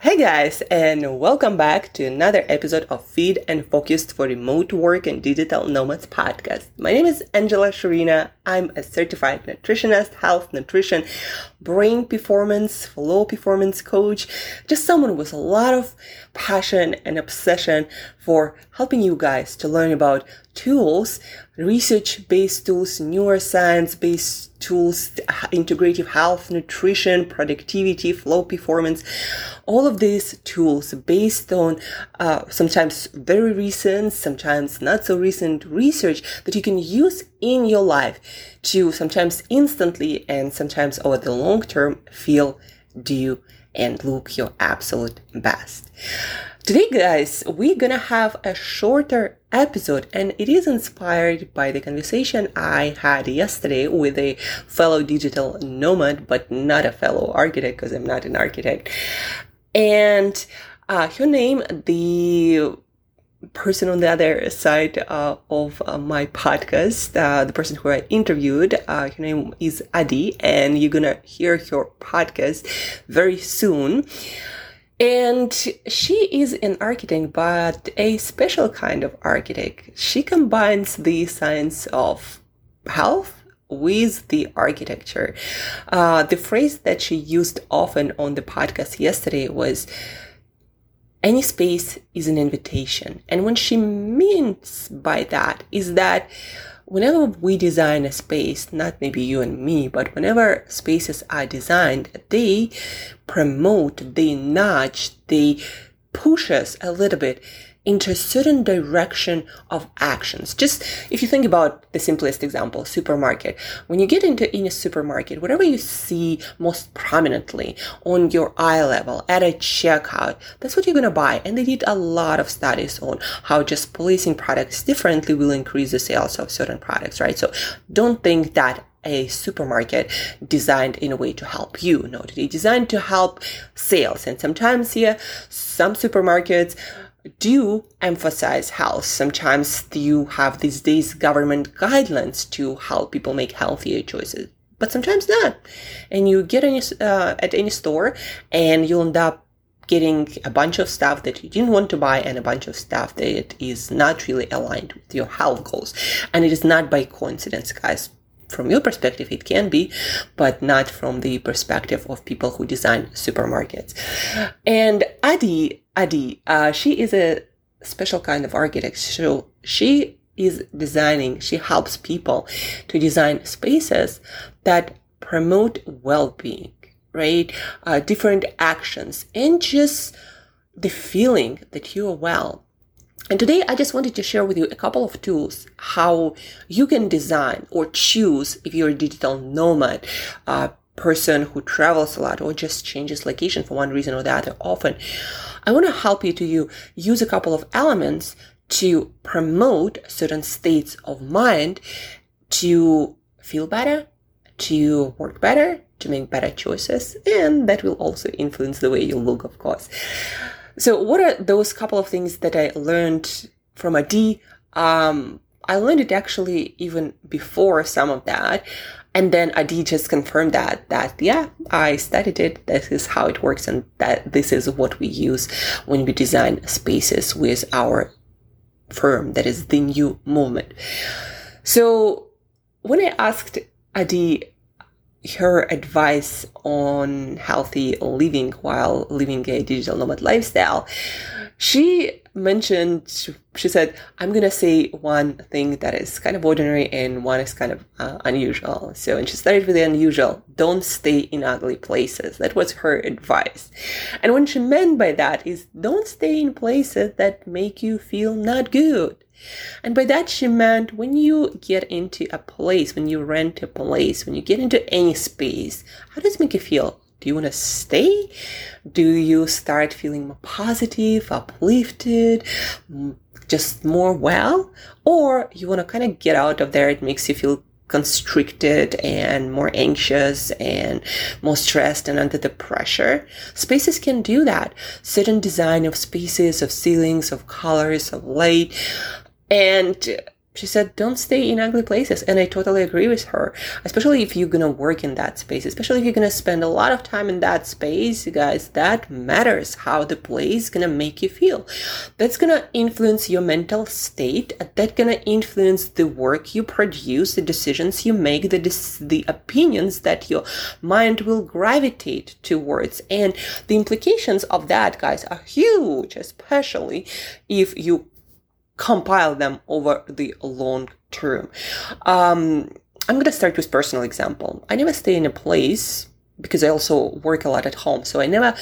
Hey guys, and welcome back to another episode of Feed and Focused for Remote Work and Digital Nomads podcast. My name is Angela Sharina. I'm a certified nutritionist, health nutrition, brain performance, flow performance coach, just someone with a lot of passion and obsession for helping you guys to learn about tools, research based tools, neuroscience based tools, integrative health, nutrition, productivity, flow performance, all of these tools based on uh, sometimes very recent, sometimes not so recent research that you can use in your life to sometimes instantly and sometimes over the long term feel, do, and look your absolute best. Today, guys, we're gonna have a shorter episode, and it is inspired by the conversation I had yesterday with a fellow digital nomad, but not a fellow architect because I'm not an architect. And uh, her name, the person on the other side uh, of uh, my podcast, uh, the person who I interviewed, uh, her name is Adi, and you're gonna hear her podcast very soon. And she is an architect, but a special kind of architect. She combines the science of health with the architecture. Uh, the phrase that she used often on the podcast yesterday was any space is an invitation. And what she means by that is that whenever we design a space, not maybe you and me, but whenever spaces are designed, they promote, they nudge, they push us a little bit into a certain direction of actions. Just if you think about the simplest example, supermarket. When you get into in a supermarket, whatever you see most prominently on your eye level at a checkout, that's what you're gonna buy. And they did a lot of studies on how just placing products differently will increase the sales of certain products, right? So don't think that a supermarket designed in a way to help you. No, they designed to help sales. And sometimes here, some supermarkets do emphasize health. Sometimes you have these days government guidelines to help people make healthier choices, but sometimes not. And you get any, uh, at any store and you'll end up getting a bunch of stuff that you didn't want to buy and a bunch of stuff that is not really aligned with your health goals. And it is not by coincidence, guys. From your perspective, it can be, but not from the perspective of people who design supermarkets. And Adi Adi, uh, she is a special kind of architect. So she is designing, she helps people to design spaces that promote well-being, right? Uh, different actions and just the feeling that you are well. And today I just wanted to share with you a couple of tools how you can design or choose if you're a digital nomad, uh, person who travels a lot or just changes location for one reason or the other often I want to help you to you use a couple of elements to promote certain states of mind to feel better, to work better, to make better choices, and that will also influence the way you look, of course. So, what are those couple of things that I learned from Adi? Um, I learned it actually even before some of that. And then Adi just confirmed that, that, yeah, I studied it. This is how it works. And that this is what we use when we design spaces with our firm. That is the new movement. So when I asked Adi her advice on healthy living while living a digital nomad lifestyle, she mentioned, she said, I'm going to say one thing that is kind of ordinary and one is kind of uh, unusual. So, and she started with the unusual. Don't stay in ugly places. That was her advice. And what she meant by that is don't stay in places that make you feel not good. And by that, she meant when you get into a place, when you rent a place, when you get into any space, how does it make you feel? Do you want to stay? Do you start feeling more positive, uplifted, just more well? Or you want to kind of get out of there? It makes you feel constricted and more anxious and more stressed and under the pressure. Spaces can do that. Certain design of spaces, of ceilings, of colors, of light. And she said, don't stay in ugly places. And I totally agree with her, especially if you're going to work in that space, especially if you're going to spend a lot of time in that space, you guys, that matters how the place is going to make you feel. That's going to influence your mental state. That's going to influence the work you produce, the decisions you make, the, the opinions that your mind will gravitate towards. And the implications of that, guys, are huge, especially if you compile them over the long term. Um, I'm going to start with personal example. I never stay in a place because I also work a lot at home. So I never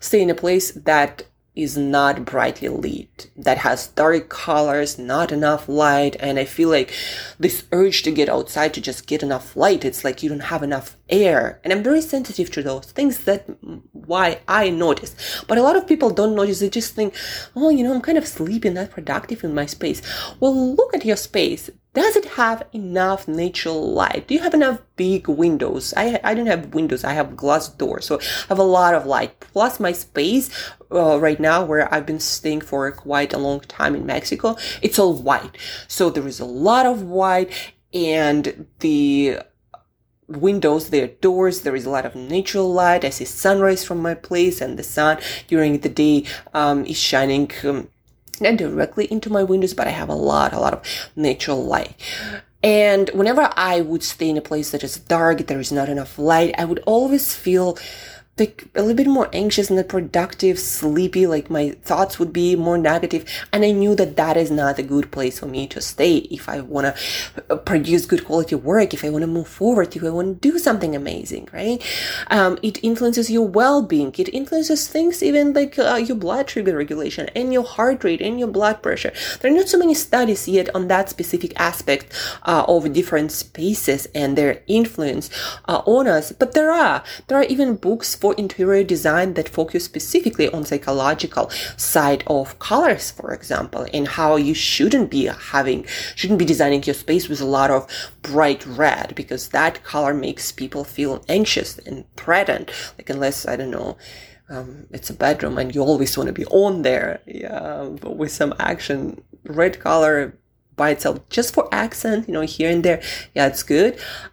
stay in a place that is not brightly lit, that has dark colors, not enough light. And I feel like this urge to get outside to just get enough light. It's like you don't have enough air. And I'm very sensitive to those things that why I notice. But a lot of people don't notice. They just think, oh, you know, I'm kind of sleepy, not productive in my space. Well, look at your space. Does it have enough natural light? Do you have enough big windows? I, I don't have windows. I have glass doors. So I have a lot of light. Plus my space uh, right now where I've been staying for quite a long time in Mexico, it's all white. So there is a lot of white and the windows, are doors, there is a lot of natural light. I see sunrise from my place and the sun during the day um, is shining um, not directly into my windows, but I have a lot, a lot of natural light. And whenever I would stay in a place that is dark, there is not enough light, I would always feel like a little bit more anxious and productive, sleepy, like my thoughts would be more negative. And I knew that that is not a good place for me to stay if I want to uh, produce good quality work, if I want to move forward, if I want to do something amazing, right? Um, it influences your well-being. It influences things even like uh, your blood sugar regulation and your heart rate and your blood pressure. There are not so many studies yet on that specific aspect uh, of different spaces and their influence uh, on us, but there are. There are even books for interior design that focus specifically on psychological side of colors, for example, and how you shouldn't be having, shouldn't be designing your space with a lot of bright red because that color makes people feel anxious and threatened. Like unless, I don't know, um, it's a bedroom and you always want to be on there. Yeah, but with some action, red color by itself just for accent, you know, here and there. Yeah, it's good.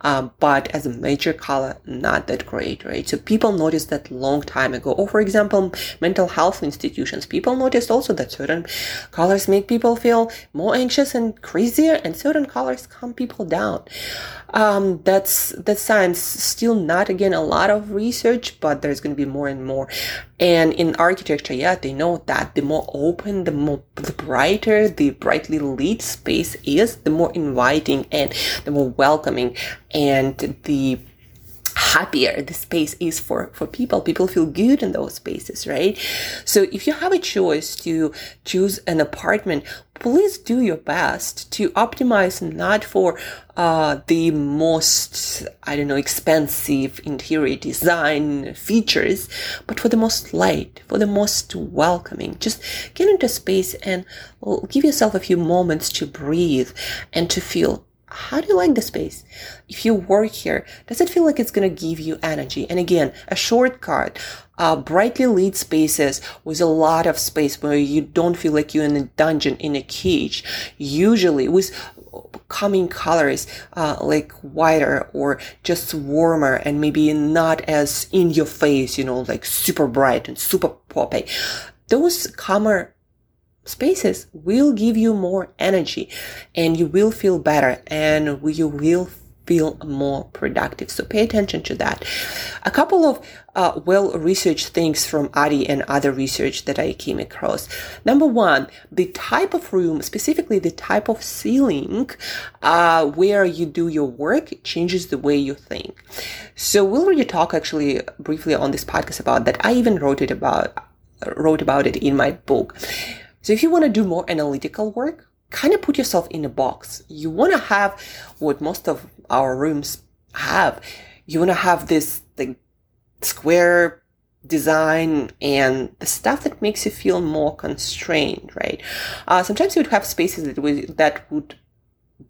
Um, but as a major color, not that great, right? So people noticed that long time ago. Or for example, mental health institutions, people noticed also that certain colors make people feel more anxious and crazier and certain colors calm people down. Um, that's, that's science. Still not, again, a lot of research, but there's going to be more and more. And in architecture, yeah, they know that the more open, the more the brighter the brightly lit space is, the more inviting and the more welcoming and the happier the space is for for people. People feel good in those spaces right? So if you have a choice to choose an apartment please do your best to optimize not for uh, the most i don't know expensive interior design features but for the most light for the most welcoming. Just get into space and give yourself a few moments to breathe and to feel how do you like the space? If you work here, does it feel like it's going to give you energy? And again, a shortcut, uh, brightly lit spaces with a lot of space where you don't feel like you're in a dungeon in a cage. Usually with coming colors, uh, like whiter or just warmer and maybe not as in your face, you know, like super bright and super poppy. Those calmer spaces will give you more energy and you will feel better and you will feel more productive. So pay attention to that. A couple of uh, well-researched things from Adi and other research that I came across. Number one, the type of room, specifically the type of ceiling uh, where you do your work changes the way you think. So we'll already talk actually briefly on this podcast about that. I even wrote it about wrote about it in my book. So if you want to do more analytical work, kind of put yourself in a box. You want to have what most of our rooms have. You want to have this like square design and the stuff that makes you feel more constrained, right? Uh, sometimes you would have spaces that would, that would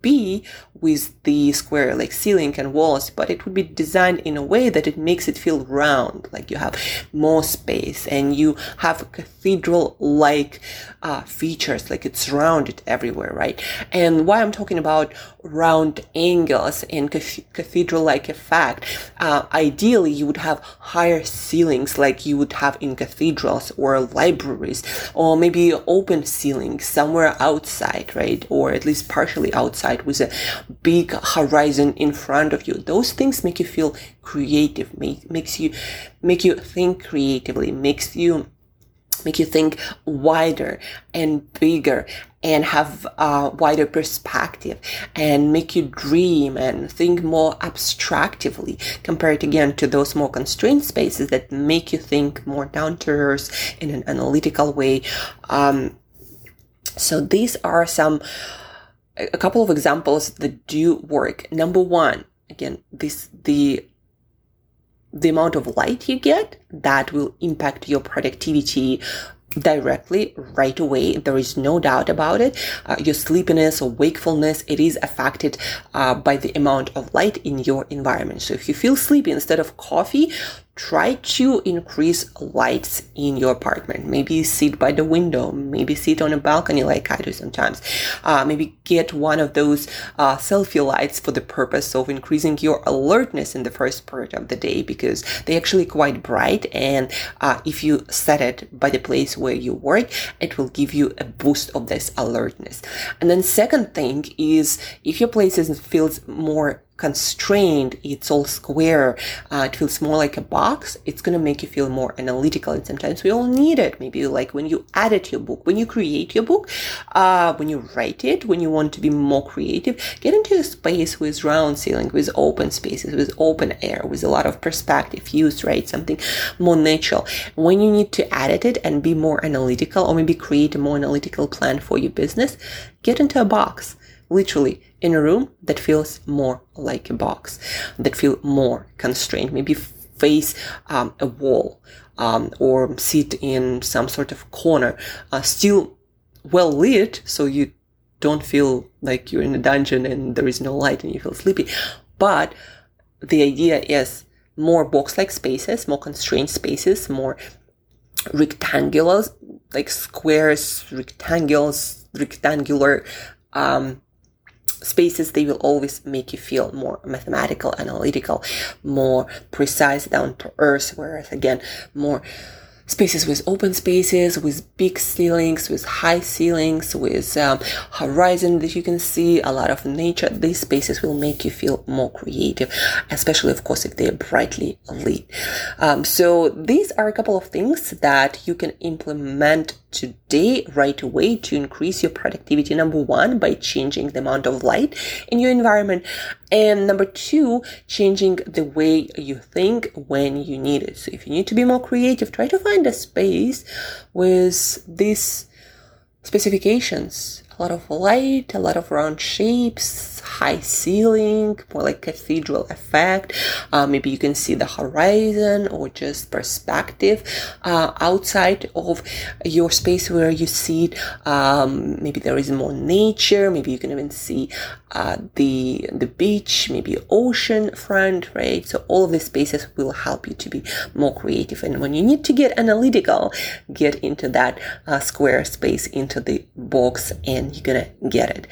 be with the square like ceiling and walls, but it would be designed in a way that it makes it feel round, like you have more space and you have cathedral like uh, features, like it's rounded everywhere, right? And why I'm talking about round angles and cathedral like effect, uh, ideally you would have higher ceilings like you would have in cathedrals or libraries, or maybe open ceilings somewhere outside, right? Or at least partially outside with a big horizon in front of you. Those things make you feel creative, make, makes you, make you think creatively, makes you make you think wider and bigger and have a wider perspective and make you dream and think more abstractively compared again to those more constrained spaces that make you think more down to earth in an analytical way. Um, so these are some a couple of examples that do work. Number one, again, this the the amount of light you get that will impact your productivity directly right away. There is no doubt about it. Uh, your sleepiness or wakefulness it is affected uh, by the amount of light in your environment. So if you feel sleepy instead of coffee try to increase lights in your apartment. Maybe sit by the window, maybe sit on a balcony like I do sometimes. Uh, maybe get one of those uh, selfie lights for the purpose of increasing your alertness in the first part of the day because they're actually quite bright. And uh, if you set it by the place where you work, it will give you a boost of this alertness. And then second thing is if your place isn't feels more constrained, it's all square, uh, it feels more like a box, it's going to make you feel more analytical. And sometimes we all need it. Maybe like when you edit your book, when you create your book, uh, when you write it, when you want to be more creative, get into a space with round ceiling, with open spaces, with open air, with a lot of perspective used, right? Something more natural. When you need to edit it and be more analytical or maybe create a more analytical plan for your business, get into a box literally in a room that feels more like a box, that feel more constrained, maybe face um, a wall um, or sit in some sort of corner, uh, still well lit, so you don't feel like you're in a dungeon and there is no light and you feel sleepy. But the idea is more box-like spaces, more constrained spaces, more rectangular, like squares, rectangles, rectangular um, spaces they will always make you feel more mathematical analytical more precise down to earth whereas again more spaces with open spaces, with big ceilings, with high ceilings, with um, horizon that you can see, a lot of nature. These spaces will make you feel more creative, especially, of course, if they're brightly lit. Um, so these are a couple of things that you can implement today right away to increase your productivity. Number one, by changing the amount of light in your environment. And number two, changing the way you think when you need it. So if you need to be more creative, try to find a space with these specifications. A lot of light, a lot of round shapes, high ceiling, more like cathedral effect. Uh, maybe you can see the horizon or just perspective uh, outside of your space where you sit. Um, maybe there is more nature. Maybe you can even see uh, the the beach, maybe ocean front, right? So all of these spaces will help you to be more creative. And when you need to get analytical, get into that uh, square space, into the box, and you're gonna get it.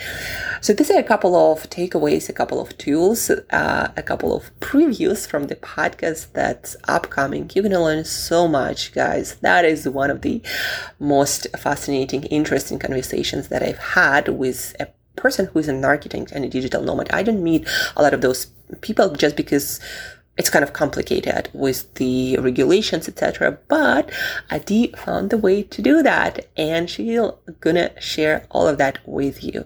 So these are a couple of takeaways, a couple of tools, uh, a couple of previews from the podcast that's upcoming. You're gonna learn so much, guys. That is one of the most fascinating, interesting conversations that I've had with a person who is in marketing and a digital nomad. I don't meet a lot of those people just because it's kind of complicated with the regulations, etc. But Adi found the way to do that, and she's gonna share all of that with you.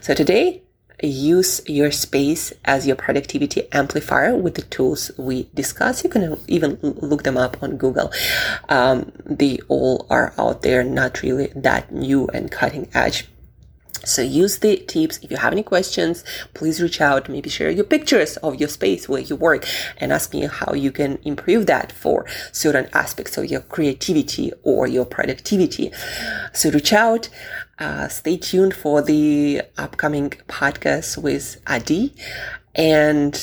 So today, use your space as your productivity amplifier with the tools we discuss. You can even look them up on Google. Um, they all are out there, not really that new and cutting edge So use the tips. If you have any questions, please reach out. Maybe share your pictures of your space where you work and ask me how you can improve that for certain aspects of your creativity or your productivity. So reach out. Uh, stay tuned for the upcoming podcast with Adi. And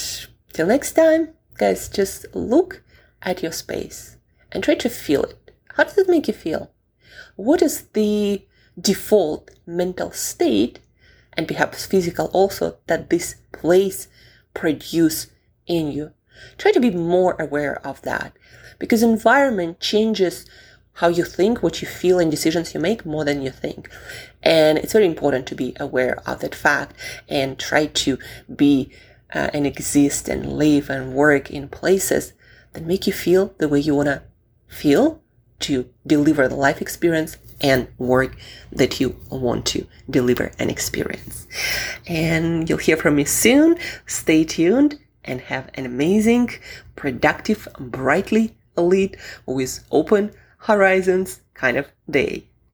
till next time, guys, just look at your space and try to feel it. How does it make you feel? What is the default mental state and perhaps physical also that this place produce in you? Try to be more aware of that because environment changes how you think, what you feel, and decisions you make more than you think. And it's very important to be aware of that fact and try to be uh, and exist and live and work in places that make you feel the way you want to feel to deliver the life experience and work that you want to deliver and experience. And you'll hear from me soon. Stay tuned and have an amazing, productive, brightly lit with open horizons kind of day.